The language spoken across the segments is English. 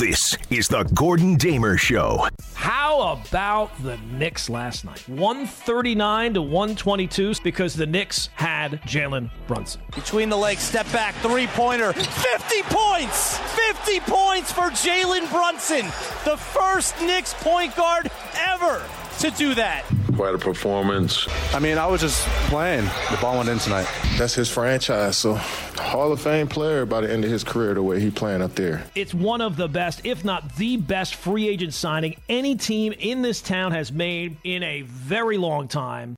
This is the Gordon Damer Show. How about the Knicks last night? 139 to 122 because the Knicks had Jalen Brunson. Between the legs, step back, three pointer. 50 points! 50 points for Jalen Brunson, the first Knicks point guard ever to do that. Quite a performance. I mean, I was just playing. The ball went in tonight. That's his franchise. So, Hall of Fame player by the end of his career, the way he playing up there. It's one of the best, if not the best, free agent signing any team in this town has made in a very long time.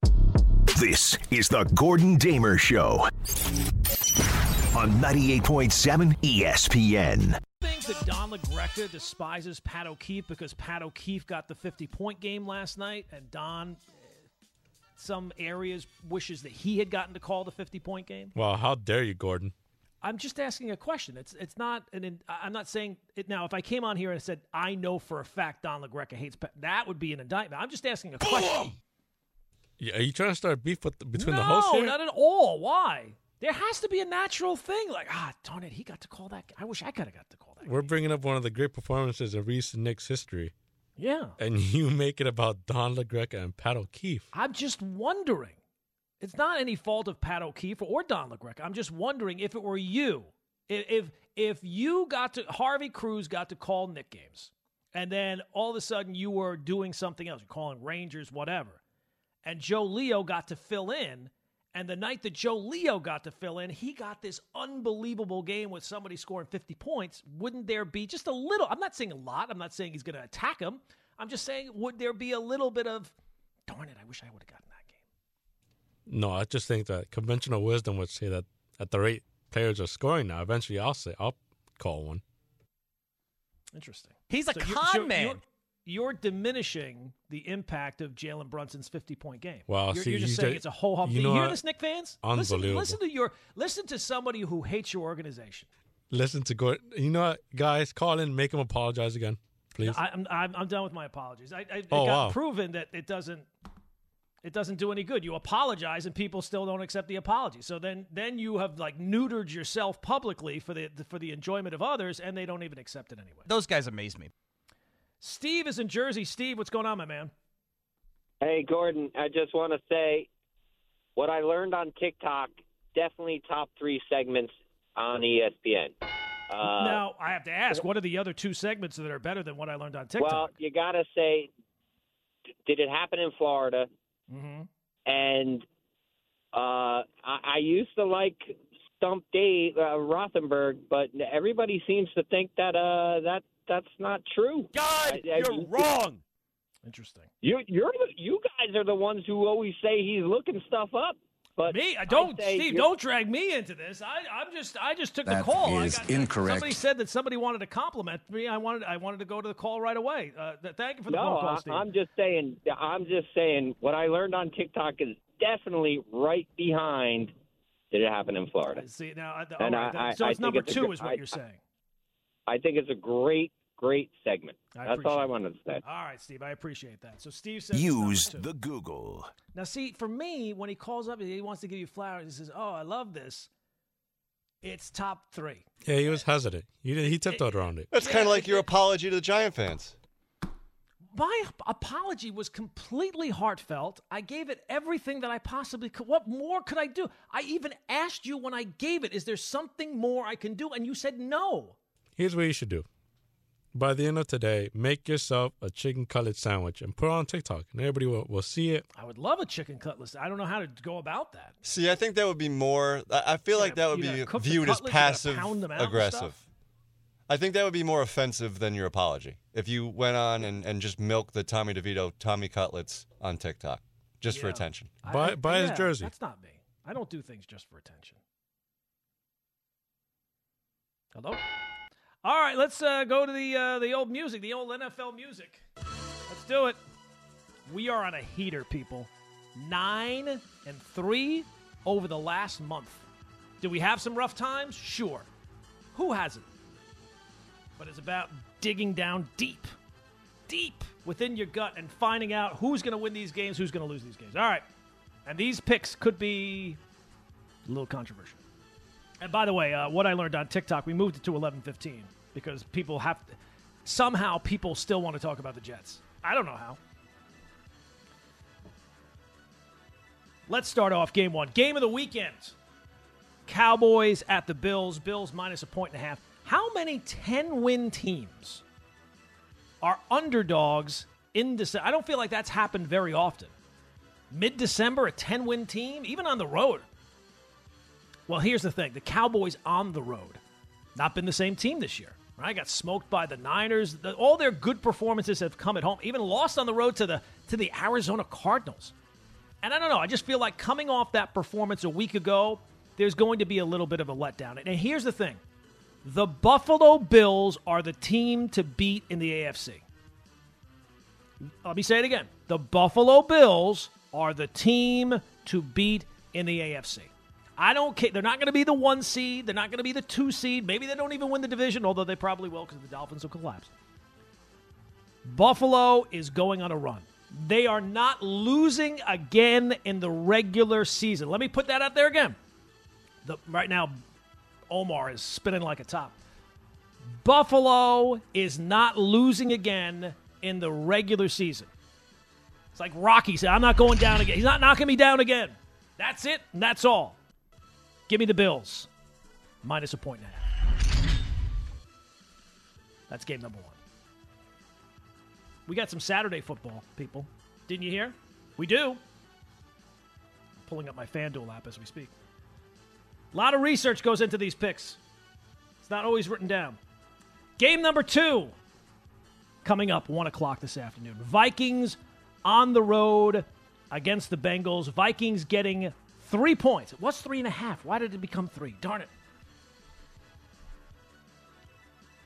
This is the Gordon Damer Show on 98.7 ESPN. Things that Don LaGreca despises Pat O'Keefe because Pat O'Keefe got the 50 point game last night, and Don, uh, some areas, wishes that he had gotten to call the 50 point game. Well, how dare you, Gordon? I'm just asking a question. It's it's not an. in- I'm not saying it now. If I came on here and said I know for a fact Don LaGreca hates Pat, that would be an indictment. I'm just asking a question. Yeah, Are you trying to start beef with, between no, the hosts No, not at all. Why? There has to be a natural thing. Like ah, darn it, he got to call that. I wish I could have got to call that. We're bringing up one of the great performances in recent Knicks history, Yeah, and you make it about Don LaGreca and Pat O'Keefe. I'm just wondering. It's not any fault of Pat O'Keefe or Don LaGreca. I'm just wondering if it were you, if if, if you got to Harvey Cruz got to call Knick games, and then all of a sudden you were doing something else, you're calling Rangers, whatever, and Joe Leo got to fill in. And the night that Joe Leo got to fill in, he got this unbelievable game with somebody scoring 50 points. Wouldn't there be just a little? I'm not saying a lot. I'm not saying he's going to attack him. I'm just saying, would there be a little bit of, darn it, I wish I would have gotten that game. No, I just think that conventional wisdom would say that at the rate players are scoring now, eventually I'll say I'll call one. Interesting. He's a So you're- con so man. You're, you're diminishing the impact of Jalen Brunson's 50 point game. Wow, you're, see, you're just you saying did- it's a whole hum. you You, know hear what? this, Knick fans? Listen, Unbelievable. listen to your listen to somebody who hates your organization. Listen to Gordon. You know what, guys? Call in, make him apologize again, please. I, I'm, I'm I'm done with my apologies. I, I, it Oh, got wow. proven that it doesn't it doesn't do any good. You apologize and people still don't accept the apology. So then then you have like neutered yourself publicly for the for the enjoyment of others, and they don't even accept it anyway. Those guys amaze me. Steve is in Jersey. Steve, what's going on, my man? Hey, Gordon, I just want to say what I learned on TikTok definitely top three segments on ESPN. Uh, now I have to ask, what are the other two segments that are better than what I learned on TikTok? well, you got to say, did it happen in Florida? hmm And uh, I, I used to like Stump Dave uh, Rothenberg, but everybody seems to think that uh, that that's not true. God, I- I- you're wrong. Interesting. You you're the, you guys are the ones who always say he's looking stuff up. But Me? I don't, say Steve. Don't drag me into this. I, I'm just, I just took That the call. I is got, incorrect. Somebody said that somebody wanted to compliment me. I wanted, I wanted to go to the call right away. Uh, th- thank you for the No, phone call, I, Steve. I'm just saying. I'm just saying. What I learned on TikTok is definitely right behind. Did it happen in Florida? See now, I- And all right, I- so I it's think number it's a two, good- is what I- you're saying. I think it's a great, great segment. I That's all I wanted to say. All right, Steve, I appreciate that. So Steve says Use the Google. Now, see, for me, when he calls up, he wants to give you flowers. He says, "Oh, I love this." It's top three. yeah, he was hesitant. He he tiptoed around it. That's kind of like your apology to the Giant fans. My apology was completely heartfelt. I gave it everything that I possibly could. What more could I do? I even asked you when I gave it, "Is there something more I can do?" And you said no. Here's what you should do. By the end of today, make yourself a chicken cutlet sandwich and put it on TikTok, and everybody will, will see it. I would love a chicken cutlet. I don't know how to go about that. See, I think that would be more. I I feel like that would be viewed as cutlets, you passive pound them out and aggressive. I think that would be more offensive than your apology if you went on and, and just milked the Tommy DeVito Tommy cutlets on TikTok just for attention. I- Buy- I- buy his jersey. That's not me. I don't do things just for attention. Hello. All right, let's uh, go to the uh, the old music, the old NFL music. Let's do it. We are on a heater, people. Nine and three over the last month. Do we have some rough times? Sure. Who hasn't? But it's about digging down deep, deep within your gut and finding out who's going to win these games, who's going to lose these games. All right. And these picks could be a little controversial. And by the way, uh, what I learned on TikTok, we moved it to 11:15 because people have. somehow people still want to talk about the Jets. I don't know how. Let's start off game one. Game of the weekend. Cowboys at the Bills. Bills minus a point and a half. How many 10 win teams are underdogs in December? I don't feel like that's happened very often. Mid December, a 10 win team, even on the road. Well, here's the thing the Cowboys on the road, not been the same team this year. Right? Got smoked by the Niners. The, all their good performances have come at home. Even lost on the road to the to the Arizona Cardinals. And I don't know. I just feel like coming off that performance a week ago, there's going to be a little bit of a letdown. And here's the thing: the Buffalo Bills are the team to beat in the AFC. Let me say it again: the Buffalo Bills are the team to beat in the AFC. I don't care. They're not going to be the one seed. They're not going to be the two seed. Maybe they don't even win the division, although they probably will because the Dolphins will collapse. Buffalo is going on a run. They are not losing again in the regular season. Let me put that out there again. The, right now, Omar is spinning like a top. Buffalo is not losing again in the regular season. It's like Rocky said, I'm not going down again. He's not knocking me down again. That's it, and that's all. Give me the Bills. Minus a point and a. That's game number one. We got some Saturday football, people. Didn't you hear? We do. I'm pulling up my FanDuel app as we speak. A lot of research goes into these picks. It's not always written down. Game number two coming up 1 o'clock this afternoon. Vikings on the road against the Bengals. Vikings getting three points. What's three and a half? Why did it become three? Darn it.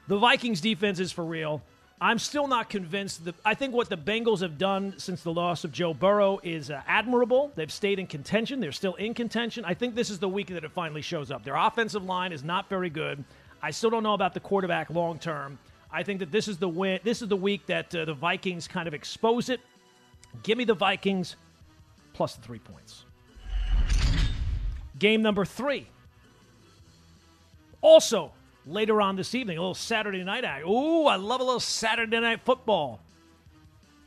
The Vikings defense is for real. I'm still not convinced. That, I think what the Bengals have done since the loss of Joe Burrow is uh, admirable. They've stayed in contention. They're still in contention. I think this is the week that it finally shows up. Their offensive line is not very good. I still don't know about the quarterback long term. I think that this is the win. This is the week that uh, the Vikings kind of expose it. Give me the Vikings plus the three points. Game number three. Also, later on this evening, a little Saturday night act. Ooh, I love a little Saturday night football.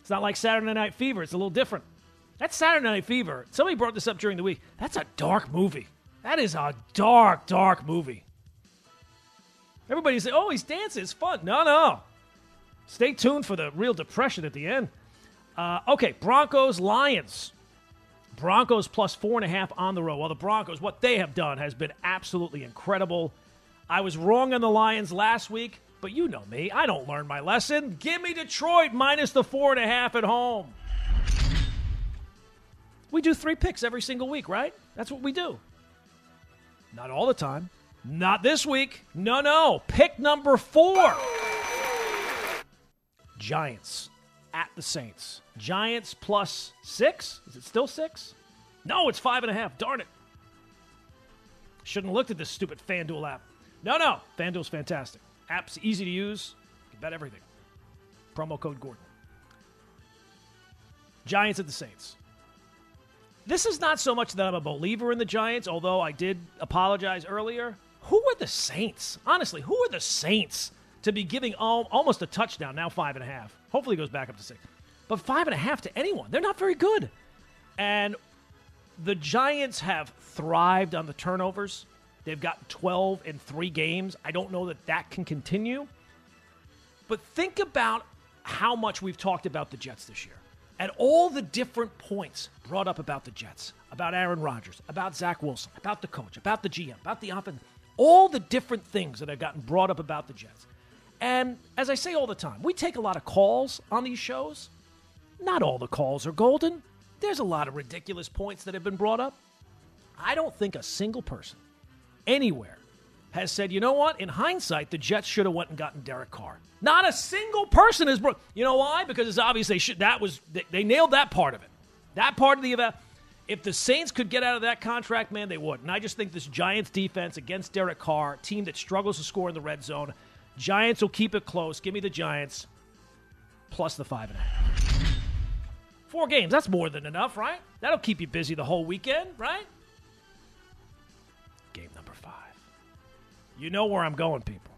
It's not like Saturday Night Fever, it's a little different. That's Saturday Night Fever. Somebody brought this up during the week. That's a dark movie. That is a dark, dark movie. Everybody say, oh, he's dancing. It's fun. No, no. Stay tuned for the real depression at the end. Uh, okay, Broncos, Lions. Broncos plus four and a half on the road. Well, the Broncos, what they have done has been absolutely incredible. I was wrong on the Lions last week, but you know me. I don't learn my lesson. Give me Detroit minus the four and a half at home. We do three picks every single week, right? That's what we do. Not all the time. Not this week. No, no. Pick number four Giants at the Saints. Giants plus six. Is it still six? No, it's five and a half. Darn it. Shouldn't have looked at this stupid FanDuel app. No, no. FanDuel's fantastic. App's easy to use. You can bet everything. Promo code Gordon. Giants at the Saints. This is not so much that I'm a believer in the Giants, although I did apologize earlier. Who are the Saints? Honestly, who are the Saints to be giving almost a touchdown, now five and a half? Hopefully, it goes back up to six. But five and a half to anyone, they're not very good. And the Giants have thrived on the turnovers. They've got 12 in three games. I don't know that that can continue. But think about how much we've talked about the Jets this year and all the different points brought up about the Jets, about Aaron Rodgers, about Zach Wilson, about the coach, about the GM, about the offense, all the different things that have gotten brought up about the Jets. And as I say all the time, we take a lot of calls on these shows. Not all the calls are golden. There's a lot of ridiculous points that have been brought up. I don't think a single person anywhere has said, you know what? In hindsight, the Jets should have went and gotten Derek Carr. Not a single person has brought. You know why? Because it's obvious they should. That was they, they nailed that part of it. That part of the event. If the Saints could get out of that contract, man, they would. And I just think this Giants defense against Derek Carr, team that struggles to score in the red zone, Giants will keep it close. Give me the Giants plus the five and a half. Four games, that's more than enough, right? That'll keep you busy the whole weekend, right? Game number five. You know where I'm going, people.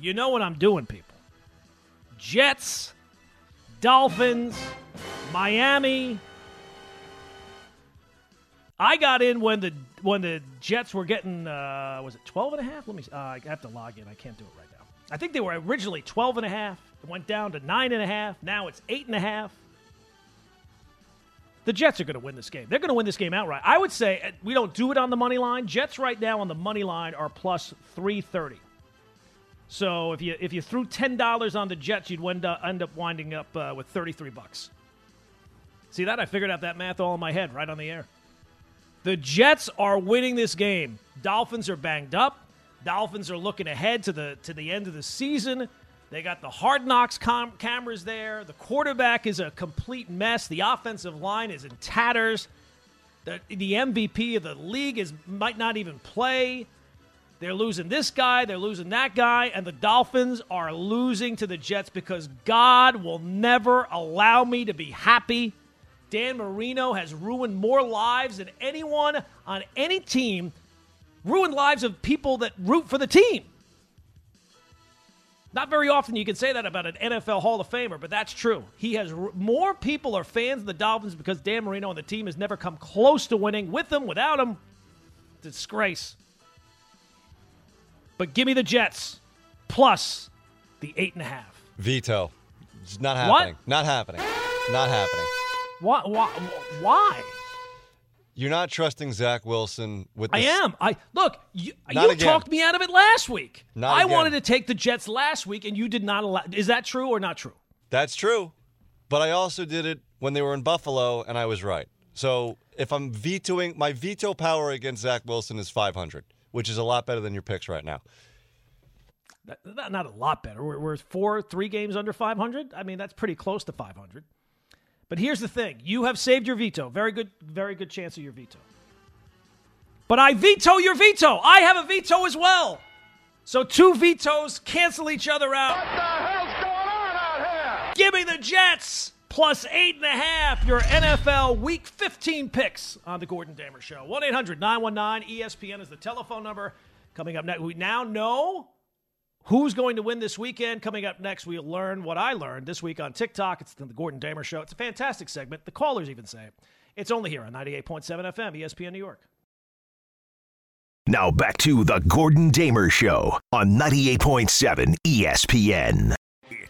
You know what I'm doing, people. Jets, Dolphins, Miami. I got in when the when the Jets were getting uh, was it 12 and a half? Let me uh, I have to log in. I can't do it right now. I think they were originally 12 and a half. It went down to nine and a half. Now it's eight and a half. The Jets are going to win this game. They're going to win this game outright. I would say uh, we don't do it on the money line. Jets right now on the money line are plus 330. So if you if you threw ten dollars on the Jets, you'd end up, end up winding up uh, with 33 bucks. See that? I figured out that math all in my head right on the air. The Jets are winning this game. Dolphins are banged up. Dolphins are looking ahead to the to the end of the season. They got the hard knocks com- cameras there. The quarterback is a complete mess. The offensive line is in tatters. The, the MVP of the league is might not even play. They're losing this guy, they're losing that guy, and the Dolphins are losing to the Jets because God will never allow me to be happy. Dan Marino has ruined more lives than anyone on any team, ruined lives of people that root for the team. Not very often you can say that about an NFL Hall of Famer, but that's true. He has more people are fans of the Dolphins because Dan Marino and the team has never come close to winning with them, without him. Disgrace. But give me the Jets plus the eight and a half. Veto. It's not What? happening. Not happening. Not happening. Why? Why? why? You're not trusting Zach Wilson with I am. I look. You, you talked me out of it last week. Not I again. wanted to take the Jets last week, and you did not allow. Is that true or not true? That's true. But I also did it when they were in Buffalo, and I was right. So if I'm vetoing, my veto power against Zach Wilson is 500, which is a lot better than your picks right now. Not, not a lot better. We're, we're four, three games under 500. I mean, that's pretty close to 500. But here's the thing: you have saved your veto. Very good, very good chance of your veto. But I veto your veto. I have a veto as well. So two vetoes cancel each other out. What the hell's going on out here? Give me the Jets plus eight and a half. Your NFL Week 15 picks on the Gordon Damer Show. 1 800 919 ESPN is the telephone number. Coming up next, we now know Who's going to win this weekend? Coming up next, we'll learn what I learned this week on TikTok. It's the Gordon Damer Show. It's a fantastic segment. The callers even say it. It's only here on 98.7 FM, ESPN New York. Now back to the Gordon Damer Show on 98.7 ESPN.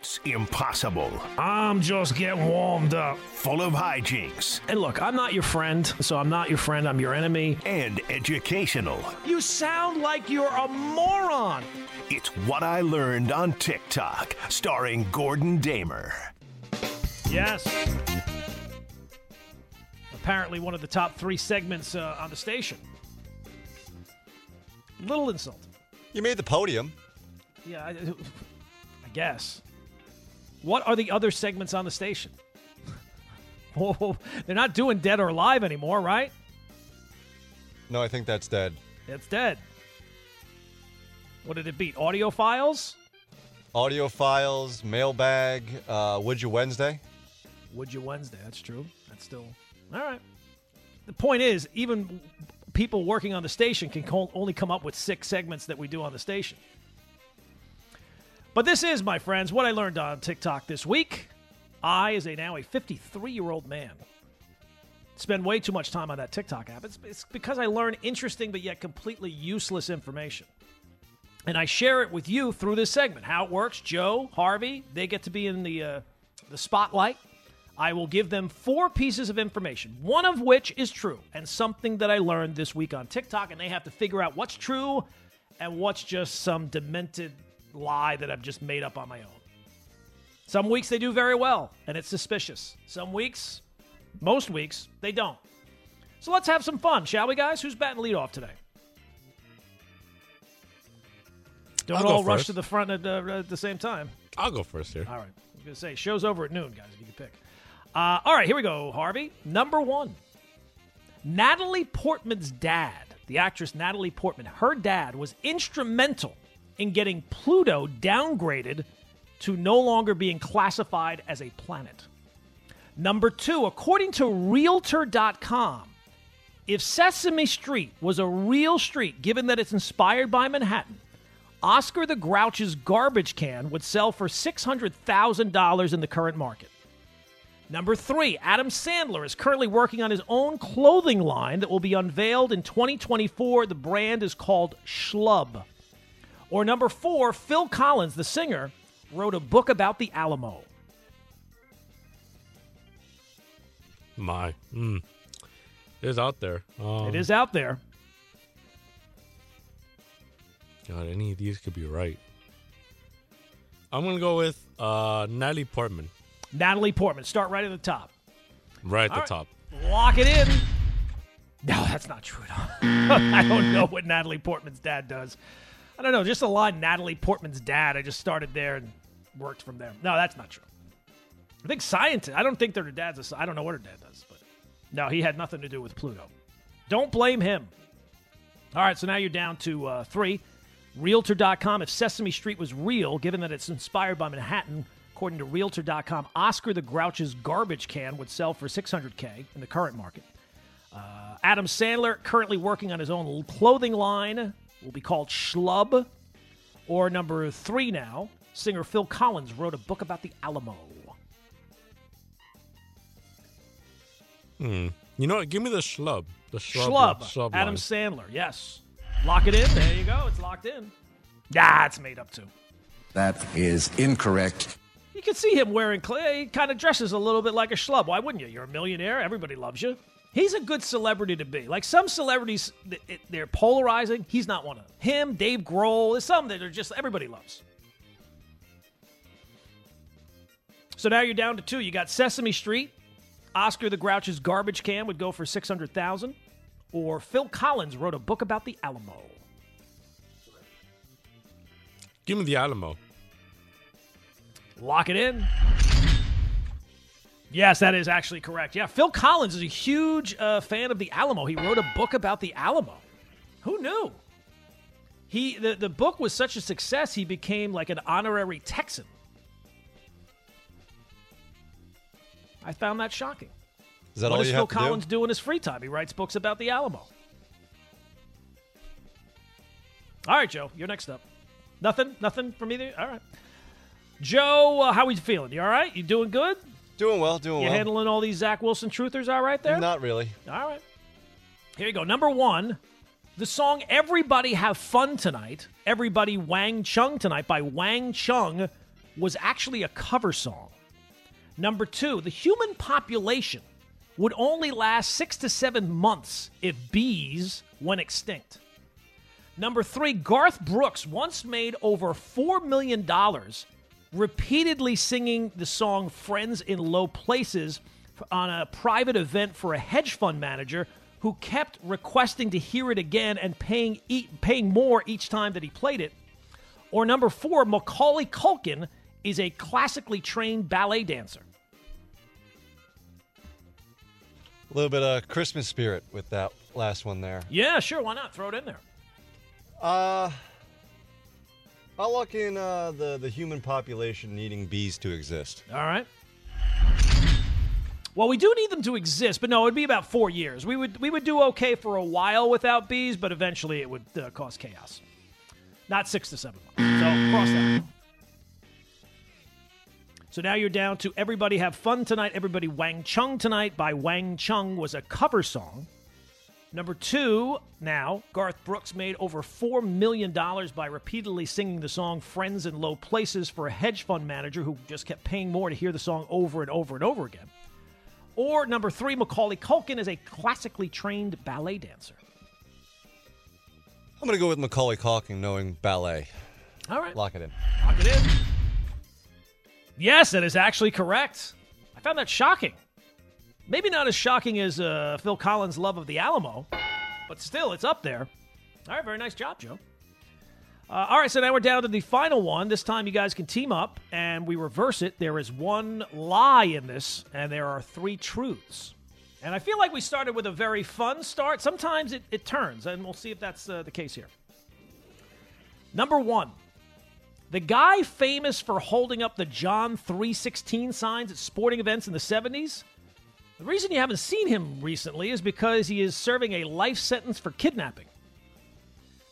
It's impossible. I'm just getting warmed up. Full of hijinks And look, I'm not your friend, so I'm not your friend. I'm your enemy. and educational. You sound like you're a moron. It's what I learned on TikTok, starring Gordon Damer. Yes. Apparently, one of the top three segments uh, on the station. Little insult. You made the podium. Yeah, I, I guess. What are the other segments on the station? they're not doing dead or alive anymore, right? No, I think that's dead. It's dead. What did it beat? Audio files? Audio files, mailbag, uh, Would You Wednesday? Would you Wednesday? That's true. That's still all right. The point is, even people working on the station can only come up with six segments that we do on the station. But this is, my friends, what I learned on TikTok this week. I, as a now a 53 year old man, spend way too much time on that TikTok app. It's, it's because I learn interesting but yet completely useless information. And I share it with you through this segment. How it works, Joe, Harvey, they get to be in the uh, the spotlight. I will give them four pieces of information, one of which is true and something that I learned this week on TikTok, and they have to figure out what's true and what's just some demented lie that I've just made up on my own. Some weeks they do very well, and it's suspicious. Some weeks, most weeks, they don't. So let's have some fun, shall we, guys? Who's batting lead off today? Don't I'll all rush first. to the front at, uh, at the same time. I'll go first here. All right. I was going to say, show's over at noon, guys, if you can pick. Uh, all right, here we go, Harvey. Number one Natalie Portman's dad, the actress Natalie Portman, her dad was instrumental in getting Pluto downgraded to no longer being classified as a planet. Number two, according to Realtor.com, if Sesame Street was a real street, given that it's inspired by Manhattan, Oscar the Grouch's garbage can would sell for $600,000 in the current market. Number three, Adam Sandler is currently working on his own clothing line that will be unveiled in 2024. The brand is called Schlub. Or number four, Phil Collins, the singer, wrote a book about the Alamo. My. Mm. It is out there. Um, it is out there. God, any of these could be right. I'm going to go with uh, Natalie Portman. Natalie Portman. Start right at the top. Right at All the right. top. Lock it in. No, that's not true at all. I don't know what Natalie Portman's dad does. I don't know. Just a line Natalie Portman's dad. I just started there and worked from there. No, that's not true. I think scientists. I don't think their dad's I don't know what her dad does, but no, he had nothing to do with Pluto. Don't blame him. All right, so now you're down to uh, three. Realtor.com. If Sesame Street was real, given that it's inspired by Manhattan, according to Realtor.com, Oscar the Grouch's garbage can would sell for 600K in the current market. Uh, Adam Sandler, currently working on his own clothing line, will be called Schlub. Or number three now, singer Phil Collins wrote a book about the Alamo. Hmm. You know what? Give me the schlub. The schlub. Schlub. schlub Adam line. Sandler, yes. Lock it in. There you go. It's locked in. Nah, it's made up too. That is incorrect. You can see him wearing clay. He kind of dresses a little bit like a schlub. Why wouldn't you? You're a millionaire. Everybody loves you. He's a good celebrity to be. Like some celebrities, they're polarizing. He's not one of them. Him, Dave Grohl, is some that are just everybody loves. So now you're down to two. You got Sesame Street. Oscar the Grouch's garbage can would go for six hundred thousand, or Phil Collins wrote a book about the Alamo. Give me the Alamo. Lock it in. Yes, that is actually correct. Yeah, Phil Collins is a huge uh, fan of the Alamo. He wrote a book about the Alamo. Who knew? He the, the book was such a success he became like an honorary Texan. I found that shocking. Is that what all does you Phil have to Collins do? do in his free time? He writes books about the Alamo. All right, Joe, you're next up. Nothing, nothing from either. All right, Joe, uh, how you feeling? You all right? You doing good? Doing well, doing well. You well. handling all these Zach Wilson truthers all right there? Not really. All right. Here you go. Number one, the song Everybody Have Fun Tonight, Everybody Wang Chung Tonight by Wang Chung was actually a cover song. Number two, the human population would only last six to seven months if bees went extinct. Number three, Garth Brooks once made over $4 million repeatedly singing the song Friends in Low Places on a private event for a hedge fund manager who kept requesting to hear it again and paying, e- paying more each time that he played it. Or number four, Macaulay Culkin is a classically trained ballet dancer. A little bit of Christmas spirit with that last one there. Yeah, sure, why not? Throw it in there. Uh, I'll look in uh, the the human population needing bees to exist. All right. Well, we do need them to exist, but no, it'd be about four years. We would we would do okay for a while without bees, but eventually it would uh, cause chaos. Not six to seven months. So cross that. So now you're down to "Everybody Have Fun Tonight." Everybody Wang Chung tonight by Wang Chung was a cover song. Number two, now, Garth Brooks made over $4 million by repeatedly singing the song Friends in Low Places for a hedge fund manager who just kept paying more to hear the song over and over and over again. Or number three, Macaulay Culkin is a classically trained ballet dancer. I'm gonna go with Macaulay Culkin, knowing ballet. All right. Lock it in. Lock it in. Yes, that is actually correct. I found that shocking. Maybe not as shocking as uh, Phil Collins' love of the Alamo, but still, it's up there. All right, very nice job, Joe. Uh, all right, so now we're down to the final one. This time, you guys can team up and we reverse it. There is one lie in this, and there are three truths. And I feel like we started with a very fun start. Sometimes it, it turns, and we'll see if that's uh, the case here. Number one, the guy famous for holding up the John 316 signs at sporting events in the 70s, the reason you haven't seen him recently is because he is serving a life sentence for kidnapping.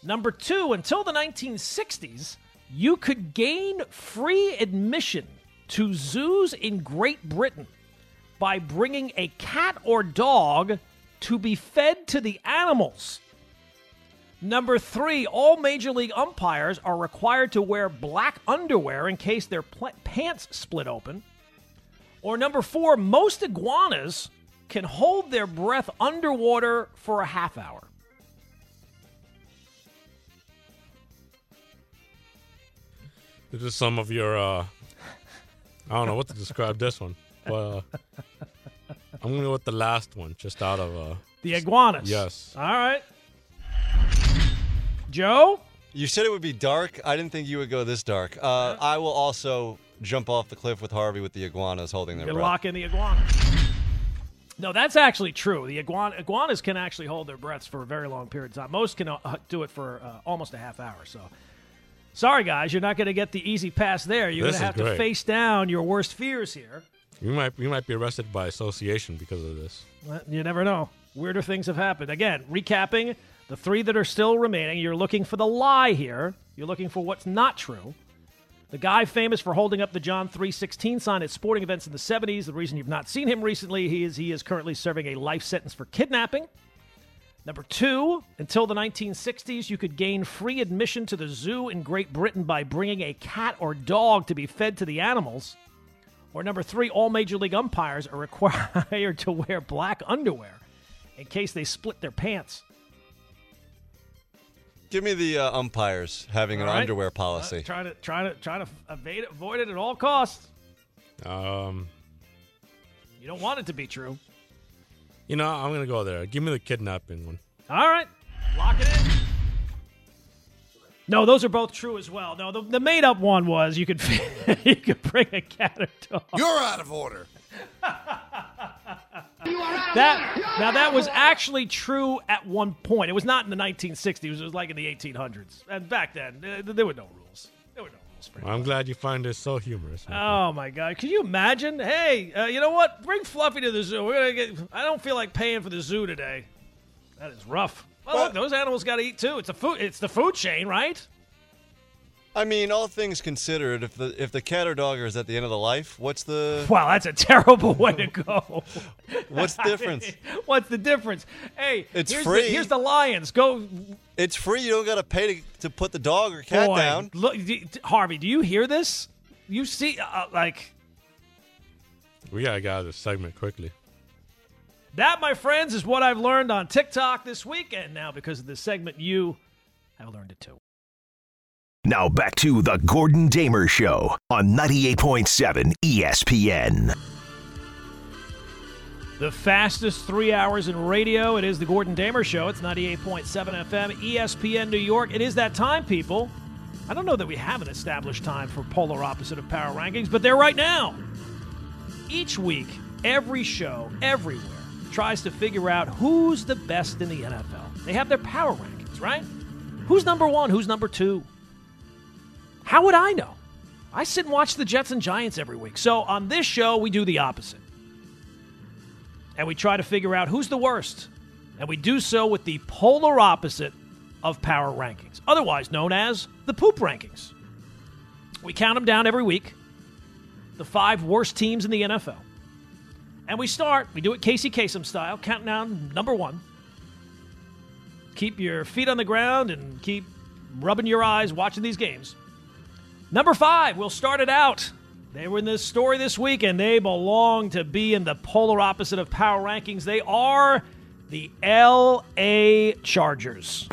Number two, until the 1960s, you could gain free admission to zoos in Great Britain by bringing a cat or dog to be fed to the animals. Number three, all major league umpires are required to wear black underwear in case their pl- pants split open. Or number four, most iguanas can hold their breath underwater for a half hour. This is some of your. uh I don't know what to describe this one, but uh, I'm gonna go with the last one, just out of. uh The iguanas. Yes. All right. Joe? You said it would be dark. I didn't think you would go this dark. Uh, I will also jump off the cliff with Harvey with the iguanas holding their You breath. lock in the iguana. No, that's actually true. The iguana, iguanas can actually hold their breaths for a very long period of time. Most can uh, do it for uh, almost a half hour. So, sorry guys, you're not going to get the easy pass there. You're going to is have to face down your worst fears here. You might you might be arrested by association because of this. Well, You never know. Weirder things have happened. Again, recapping the three that are still remaining. You're looking for the lie here. You're looking for what's not true. The guy famous for holding up the John 316 sign at sporting events in the 70s. The reason you've not seen him recently, he is he is currently serving a life sentence for kidnapping. Number two, until the 1960s, you could gain free admission to the zoo in Great Britain by bringing a cat or dog to be fed to the animals. Or number three, all major league umpires are required to wear black underwear in case they split their pants. Give me the uh, umpires having an All right. underwear policy. Uh, trying to trying to trying to evade it, avoid it at all costs. Um, You don't want it to be true. you know, I'm gonna go there. Give me the kidnapping one. All right, lock it in. No, those are both true as well. No, the, the made up one was you could you could bring a cat or dog. You're out of order. That now that was actually true at one point. It was not in the 1960s. It was like in the 1800s. And back then, uh, there were no rules. There were no rules. For I'm glad you find this so humorous. Oh my God! Can you imagine? Hey, uh, you know what? Bring Fluffy to the zoo. We're gonna get. I don't feel like paying for the zoo today. That is rough. Well, look, those animals got to eat too. It's a food. It's the food chain, right? I mean, all things considered, if the if the cat or dog is at the end of the life, what's the Wow, that's a terrible way to go. what's the difference? What's the difference? Hey, It's here's free. The, here's the lions. Go, It's free. You don't got to pay to, to put the dog or cat boy. down. Look, d- d- Harvey. Do you hear this? You see, uh, like We gotta get out of this segment quickly. that, my friends, is what I've learned on TikTok this week, and now because of this segment, you have learned it too. Now back to the Gordon Damer Show on 98.7 ESPN. The fastest three hours in radio. It is the Gordon Damer Show. It's 98.7 FM, ESPN New York. It is that time, people. I don't know that we have an established time for polar opposite of power rankings, but they're right now. Each week, every show, everywhere, tries to figure out who's the best in the NFL. They have their power rankings, right? Who's number one? Who's number two? How would I know? I sit and watch the Jets and Giants every week. So on this show, we do the opposite and we try to figure out who's the worst. And we do so with the polar opposite of power rankings, otherwise known as the poop rankings. We count them down every week, the five worst teams in the NFL. And we start, we do it Casey Kasem style, counting down number one. Keep your feet on the ground and keep rubbing your eyes watching these games. Number five, we'll start it out. They were in this story this week, and they belong to be in the polar opposite of power rankings. They are the L.A. Chargers.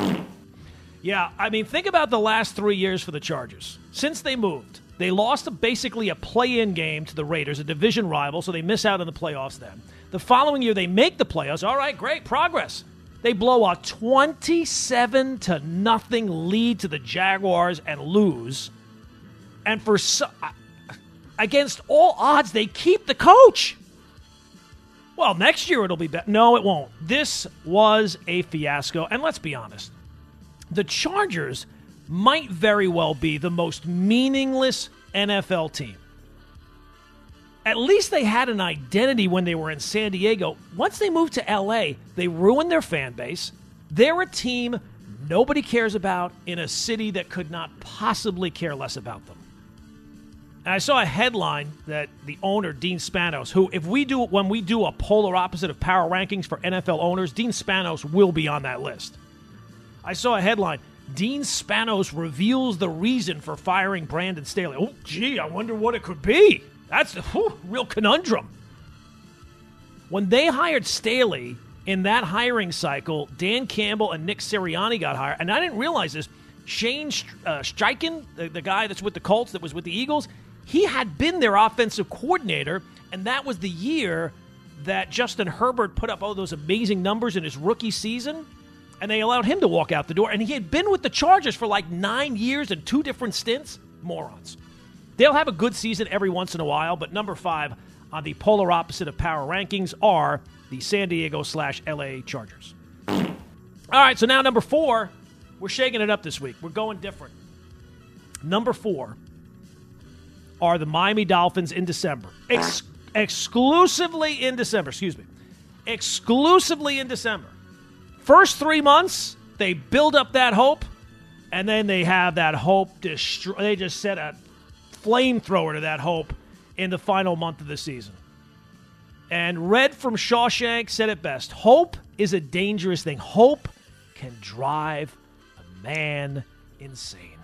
Yeah, I mean, think about the last three years for the Chargers. Since they moved, they lost a, basically a play in game to the Raiders, a division rival, so they miss out on the playoffs then. The following year, they make the playoffs. All right, great progress. They blow a 27 to nothing lead to the Jaguars and lose. And for so, uh, against all odds, they keep the coach. Well, next year it'll be better. No, it won't. This was a fiasco. And let's be honest the Chargers might very well be the most meaningless NFL team. At least they had an identity when they were in San Diego. Once they moved to LA, they ruined their fan base. They're a team nobody cares about in a city that could not possibly care less about them. And I saw a headline that the owner, Dean Spanos, who, if we do, when we do a polar opposite of power rankings for NFL owners, Dean Spanos will be on that list. I saw a headline Dean Spanos reveals the reason for firing Brandon Staley. Oh, gee, I wonder what it could be. That's a real conundrum. When they hired Staley in that hiring cycle, Dan Campbell and Nick Sirianni got hired. And I didn't realize this. Shane uh, Steichen, the, the guy that's with the Colts, that was with the Eagles, he had been their offensive coordinator, and that was the year that Justin Herbert put up all those amazing numbers in his rookie season, and they allowed him to walk out the door. And he had been with the Chargers for like nine years and two different stints. Morons. They'll have a good season every once in a while, but number five on the polar opposite of power rankings are the San Diego slash LA Chargers. All right, so now number four, we're shaking it up this week. We're going different. Number four are the Miami Dolphins in December. Ex- exclusively in December, excuse me. Exclusively in December. First three months, they build up that hope, and then they have that hope destroy. They just set a flamethrower to that hope in the final month of the season. And Red from Shawshank said it best Hope is a dangerous thing. Hope can drive a man insane.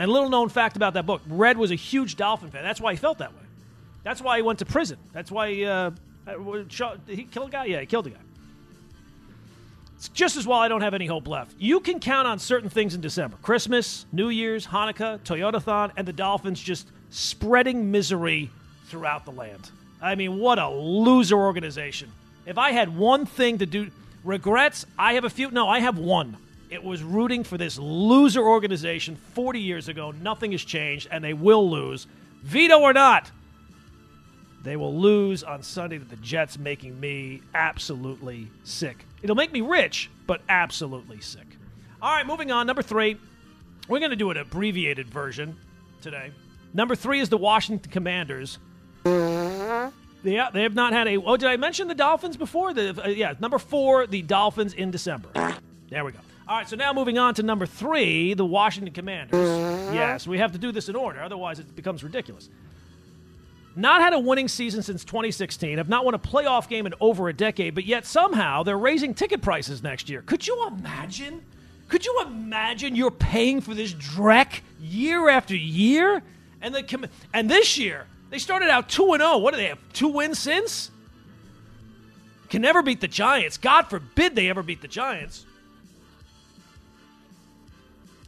And little known fact about that book Red was a huge Dolphin fan. That's why he felt that way. That's why he went to prison. That's why he, uh, he killed a guy? Yeah, he killed a guy. It's just as well I don't have any hope left. You can count on certain things in December Christmas, New Year's, Hanukkah, Toyotathon, and the Dolphins just spreading misery throughout the land. I mean, what a loser organization. If I had one thing to do, regrets, I have a few. No, I have one. It was rooting for this loser organization 40 years ago. Nothing has changed, and they will lose. Veto or not, they will lose on Sunday to the Jets, making me absolutely sick. It'll make me rich, but absolutely sick. All right, moving on. Number three, we're going to do an abbreviated version today. Number three is the Washington Commanders. Yeah, they have not had a. Oh, did I mention the Dolphins before? The uh, yeah, number four, the Dolphins in December. There we go. All right, so now moving on to number three, the Washington Commanders. Yes, we have to do this in order, otherwise it becomes ridiculous. Not had a winning season since 2016, have not won a playoff game in over a decade, but yet somehow they're raising ticket prices next year. Could you imagine? Could you imagine you're paying for this dreck year after year? And the and this year they started out 2 and 0. What do they have? Two wins since? Can never beat the Giants. God forbid they ever beat the Giants.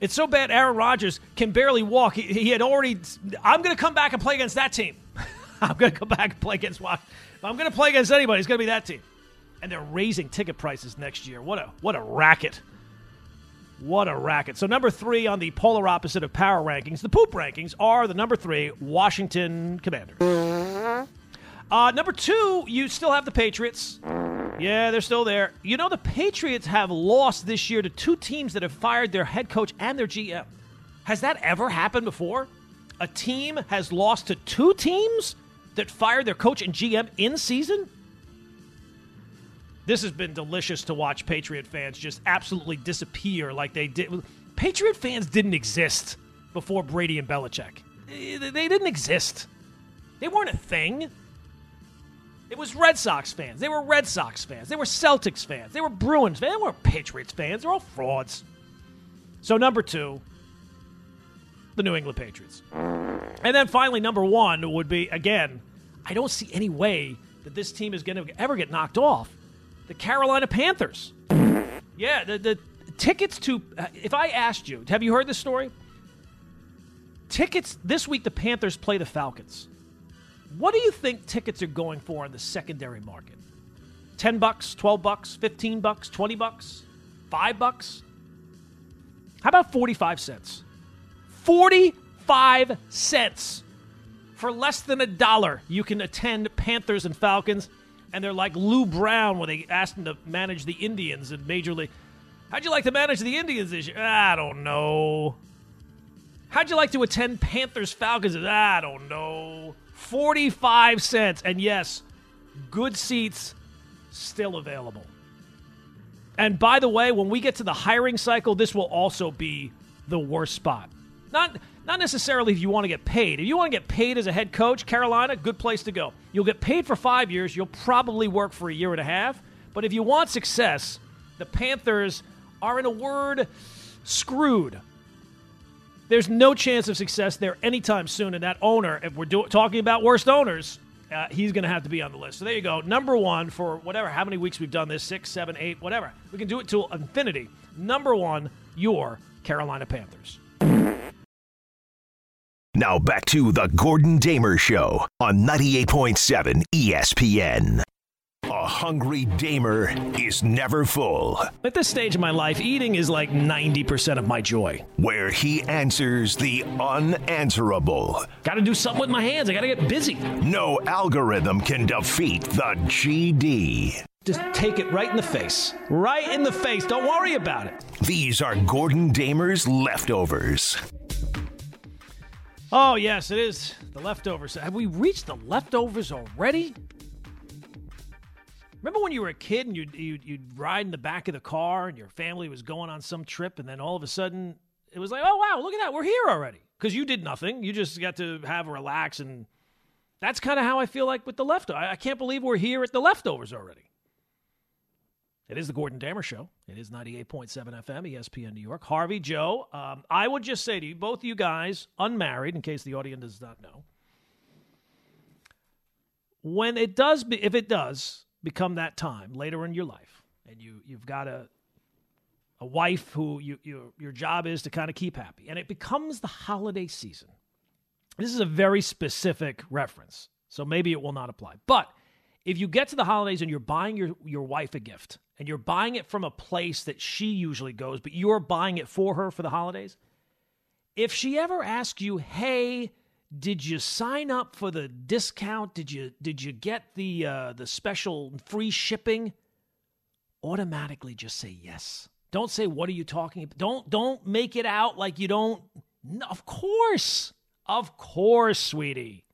It's so bad Aaron Rodgers can barely walk. He, he had already I'm going to come back and play against that team. I'm going to come back and play against Washington. If I'm going to play against anybody, it's going to be that team. And they're raising ticket prices next year. What a what a racket. What a racket. So, number three on the polar opposite of power rankings, the poop rankings, are the number three Washington Commanders. Uh, number two, you still have the Patriots. Yeah, they're still there. You know, the Patriots have lost this year to two teams that have fired their head coach and their GM. Has that ever happened before? A team has lost to two teams that fired their coach and GM in season? This has been delicious to watch Patriot fans just absolutely disappear like they did. Patriot fans didn't exist before Brady and Belichick. They didn't exist. They weren't a thing. It was Red Sox fans. They were Red Sox fans. They were Celtics fans. They were Bruins fans. They weren't Patriots fans. They're all frauds. So, number two, the New England Patriots. And then finally, number one would be, again, I don't see any way that this team is going to ever get knocked off the Carolina Panthers. Yeah, the, the tickets to. Uh, if I asked you, have you heard this story? Tickets this week, the Panthers play the Falcons. What do you think tickets are going for in the secondary market? 10 bucks, 12 bucks, 15 bucks, 20 bucks, 5 bucks? How about 45 cents? 45 cents. For less than a dollar, you can attend Panthers and Falcons and they're like Lou Brown when they asked him to manage the Indians in Major League. How'd you like to manage the Indians this year? I don't know. How'd you like to attend Panthers Falcons? I don't know. 45 cents. And yes, good seats still available. And by the way, when we get to the hiring cycle, this will also be the worst spot. Not not necessarily if you want to get paid. If you want to get paid as a head coach, Carolina, good place to go. You'll get paid for five years. You'll probably work for a year and a half. But if you want success, the Panthers are, in a word, screwed. There's no chance of success there anytime soon. And that owner, if we're do- talking about worst owners, uh, he's going to have to be on the list. So there you go. Number one for whatever, how many weeks we've done this six, seven, eight, whatever. We can do it to infinity. Number one, your Carolina Panthers. Now back to the Gordon Damer Show on 98.7 ESPN. A hungry Damer is never full, At this stage of my life, eating is like 90% of my joy. where he answers the unanswerable. Got to do something with my hands. I got to get busy. No algorithm can defeat the GD. Just take it right in the face. Right in the face. Don't worry about it. These are Gordon Damer's leftovers. Oh, yes, it is the leftovers. Have we reached the leftovers already? Remember when you were a kid and you'd, you'd, you'd ride in the back of the car and your family was going on some trip, and then all of a sudden it was like, oh, wow, look at that. We're here already. Because you did nothing. You just got to have a relax. And that's kind of how I feel like with the leftovers. I, I can't believe we're here at the leftovers already. It is the Gordon Damer Show. It is 98.7 FM, ESPN New York. Harvey, Joe, um, I would just say to you, both you guys, unmarried, in case the audience does not know, when it does, be, if it does become that time later in your life, and you you've got a a wife who you, you your job is to kind of keep happy, and it becomes the holiday season. This is a very specific reference, so maybe it will not apply, but if you get to the holidays and you're buying your, your wife a gift and you're buying it from a place that she usually goes, but you're buying it for her for the holidays, if she ever asks you, hey, did you sign up for the discount? Did you did you get the uh, the special free shipping? Automatically just say yes. Don't say what are you talking about. Don't don't make it out like you don't. No, of course. Of course, sweetie.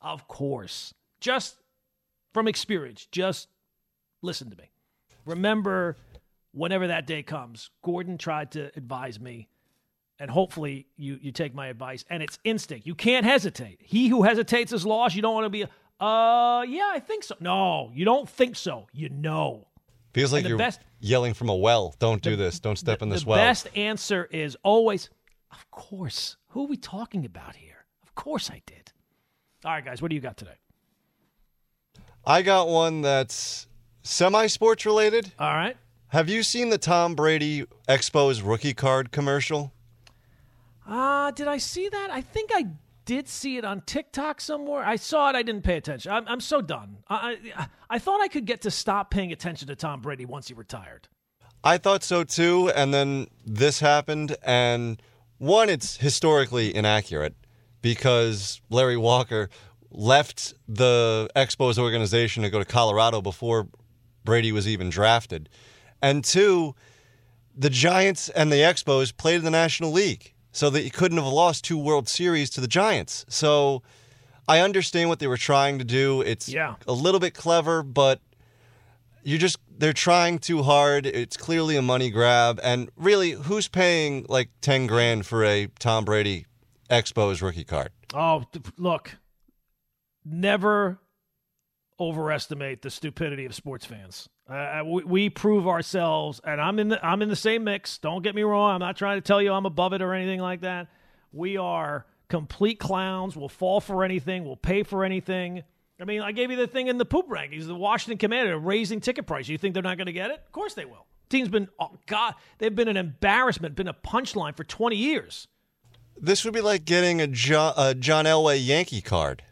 Of course. Just from experience, just listen to me. Remember, whenever that day comes, Gordon tried to advise me, and hopefully you, you take my advice. And it's instinct. You can't hesitate. He who hesitates is lost. You don't want to be, uh, yeah, I think so. No, you don't think so. You know. Feels like you're best- yelling from a well. Don't do this. Don't step in this well. the well. best answer is always, of course. Who are we talking about here? Of course I did. All right, guys, what do you got today? I got one that's semi sports related. All right. Have you seen the Tom Brady Expos rookie card commercial? Uh, did I see that? I think I did see it on TikTok somewhere. I saw it. I didn't pay attention. I'm, I'm so done. I, I I thought I could get to stop paying attention to Tom Brady once he retired. I thought so too, and then this happened, and one, it's historically inaccurate because Larry Walker left the Expos organization to go to Colorado before Brady was even drafted. And two, the Giants and the Expos played in the National League, so that you couldn't have lost two World Series to the Giants. So I understand what they were trying to do. It's Yeah. a little bit clever, but you're just they're trying too hard. It's clearly a money grab, and really, who's paying like ten grand for a Tom Brady Expos rookie card? Oh, look, never overestimate the stupidity of sports fans. Uh, we, we prove ourselves, and I'm in the I'm in the same mix. Don't get me wrong. I'm not trying to tell you I'm above it or anything like that. We are complete clowns. We'll fall for anything. We'll pay for anything. I mean, I gave you the thing in the poop rankings. The Washington Commander raising ticket price. You think they're not going to get it? Of course they will. Team's been oh God, they've been an embarrassment, been a punchline for 20 years. This would be like getting a John, a John Elway Yankee card.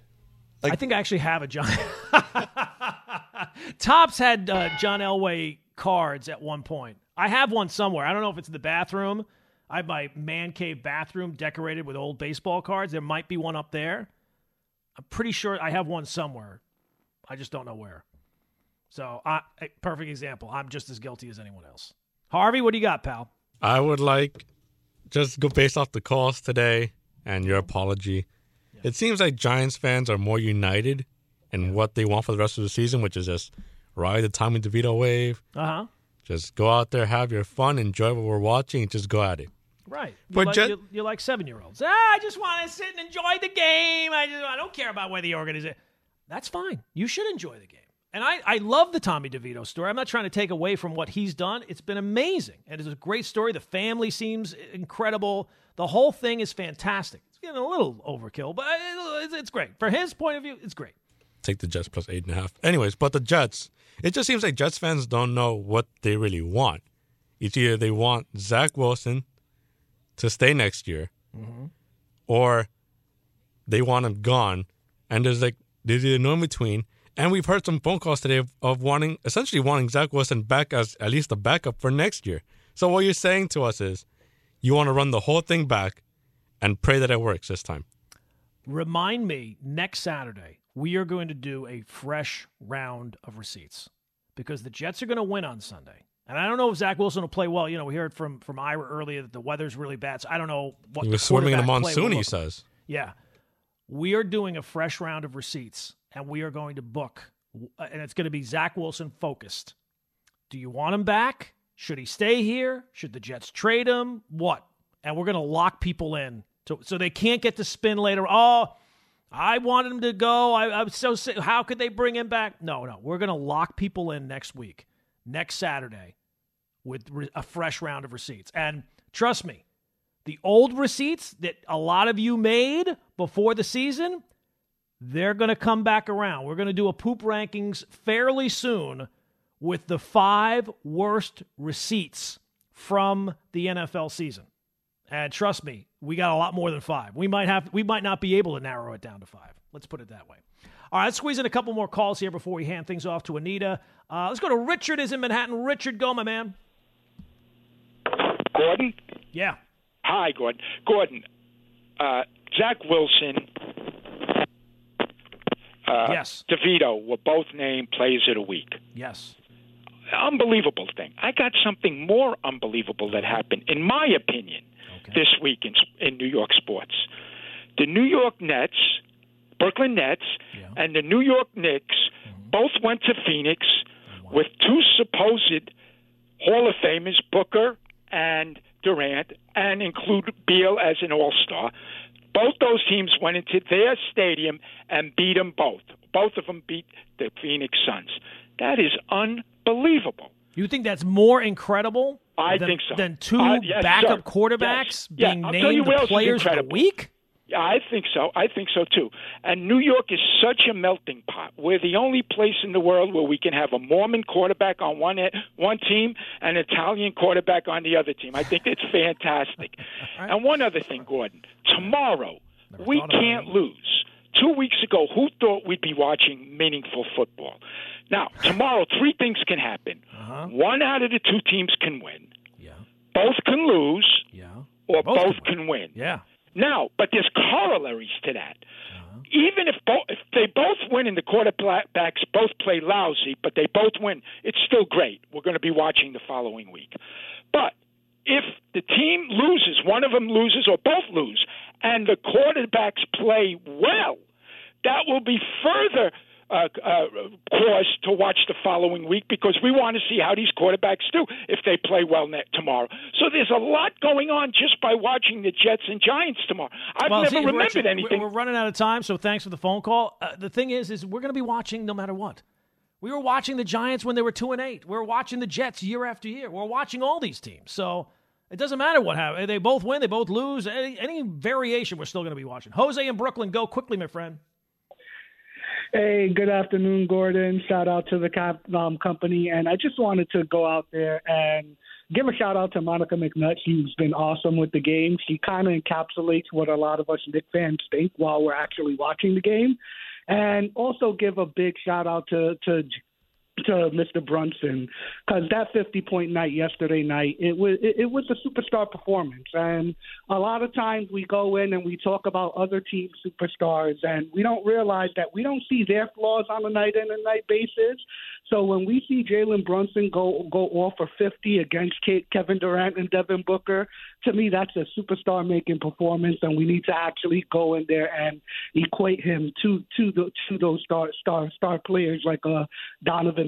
I think I actually have a John. Topps had uh, John Elway cards at one point. I have one somewhere. I don't know if it's in the bathroom. I have my man cave bathroom decorated with old baseball cards. There might be one up there. I'm pretty sure I have one somewhere. I just don't know where. So, I, a perfect example. I'm just as guilty as anyone else. Harvey, what do you got, pal? I would like just go based off the calls today and your apology. It seems like Giants fans are more united in what they want for the rest of the season, which is just ride the Tommy DeVito wave, Uh huh. Just go out there, have your fun, enjoy what we're watching, and just go at it. Right. You But like, Jet- you're, you're like seven year olds. Ah, I just want to sit and enjoy the game. I just I don't care about whether the organization. That's fine. You should enjoy the game. And I, I love the Tommy DeVito story. I'm not trying to take away from what he's done. It's been amazing. And it's a great story. The family seems incredible. The whole thing is fantastic. It's getting a little overkill, but it's, it's great. For his point of view, it's great. Take the Jets plus eight and a half. Anyways, but the Jets, it just seems like Jets fans don't know what they really want. It's either they want Zach Wilson to stay next year, mm-hmm. or they want him gone. And there's like there's either no in between. And we've heard some phone calls today of, of wanting essentially wanting Zach Wilson back as at least a backup for next year. So what you're saying to us is you want to run the whole thing back and pray that it works this time. Remind me next Saturday, we are going to do a fresh round of receipts because the Jets are going to win on Sunday. And I don't know if Zach Wilson will play well. You know, we heard from from Ira earlier that the weather's really bad. So I don't know what He the was swimming in a quarterback play will monsoon, he says. Yeah. We are doing a fresh round of receipts and we are going to book, and it's going to be Zach Wilson focused. Do you want him back? Should he stay here? Should the Jets trade him? What? And we're going to lock people in so they can't get to spin later. Oh, I wanted him to go. I, I'm so sick. How could they bring him back? No, no. We're going to lock people in next week, next Saturday, with re- a fresh round of receipts. And trust me, the old receipts that a lot of you made before the season, they're going to come back around. We're going to do a poop rankings fairly soon with the five worst receipts from the NFL season. And trust me, we got a lot more than five. We might have we might not be able to narrow it down to five. Let's put it that way. All right, let's squeeze in a couple more calls here before we hand things off to Anita. Uh, let's go to Richard is in Manhattan. Richard, go, my man. Gordon? Yeah. Hi, Gordon. Gordon, uh, Zach Wilson, uh, Yes. DeVito were both named Players of the Week. Yes. Unbelievable thing. I got something more unbelievable that happened, in my opinion, this week in, in New York sports. The New York Nets, Brooklyn Nets, and the New York Knicks mm-hmm. both went to Phoenix with two supposed Hall of Famers, Booker and Durant, and include Beal as an All Star. Both those teams went into their stadium and beat them both. Both of them beat the Phoenix Suns. That is unbelievable. You think that's more incredible? I than, think so. Than two Uh, yes, backup sir. quarterbacks Yes. Yeah, being you named the players of the week? Yeah, I think so. I think so too. And New York is such a melting pot. We're the only place in the world where we can have a Mormon quarterback on one one team and an Italian quarterback on the other team. I think it's fantastic. And one other thing, Gordon. Tomorrow, we can't lose. Two weeks ago, who thought we'd be watching meaningful football? Now, tomorrow, three things can happen. One out of the two teams can win. Yeah. Both can lose. Yeah. Or Both both, can can win. Yeah. Now, but there's corollaries to that. Uh-huh. Even if, bo- if they both win and the quarterbacks both play lousy, but they both win, it's still great. We're going to be watching the following week. But if the team loses, one of them loses or both lose, and the quarterbacks play well, that will be further uh, uh, cause to watch the following week because we want to see how these quarterbacks do if they play well net tomorrow. So there's a lot going on just by watching the Jets and Giants tomorrow. I've Well, never see, remembered Richard, anything. We're running out of time, so thanks for the phone call. Uh, the thing is, is we're going to be watching no matter what. We were watching the Giants when they were two and eight. We are watching the Jets year after year. We're watching all these teams. So it doesn't matter what happens. They both win. They both lose. Any, any variation, we're still going to be watching. Jose in Brooklyn, go quickly, my friend. Hey, good afternoon, Gordon. Shout out to the cap, um, company. And I just wanted to go out there and give a shout out to Monica McNutt. She's been awesome with the game. She kind of encapsulates what a lot of us Knicks fans think while we're actually watching the game. And also give a big shout out to, to to Mr. Brunson because that 50 point night yesterday night it was it, was a superstar performance and a lot of times we go in and we talk about other team superstars and we don't realize that we don't see their flaws on a night in and night basis So when we see Jalen Brunson go go off for 50 against Kevin Durant and Devin Booker, to me that's a superstar making performance, and we need to actually go in there and equate him to to the to those star star star players like uh,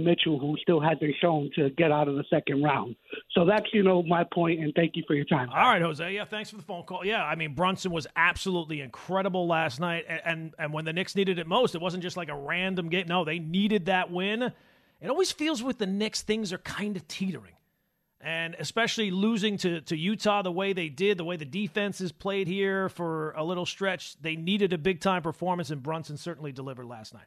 Mitchell, who still hasn't shown to get out of the second round. So that's you know my point, and thank you for your time. All right, Jose. Yeah, thanks for the phone call. Yeah, I mean Brunson was absolutely incredible last night, and and, and when the Knicks needed it most, it wasn't just like a random game. No, they needed that win. It always feels with the Knicks things are kind of teetering. And especially losing to, to Utah the way they did, the way the defense is played here for a little stretch, they needed a big time performance, and Brunson certainly delivered last night.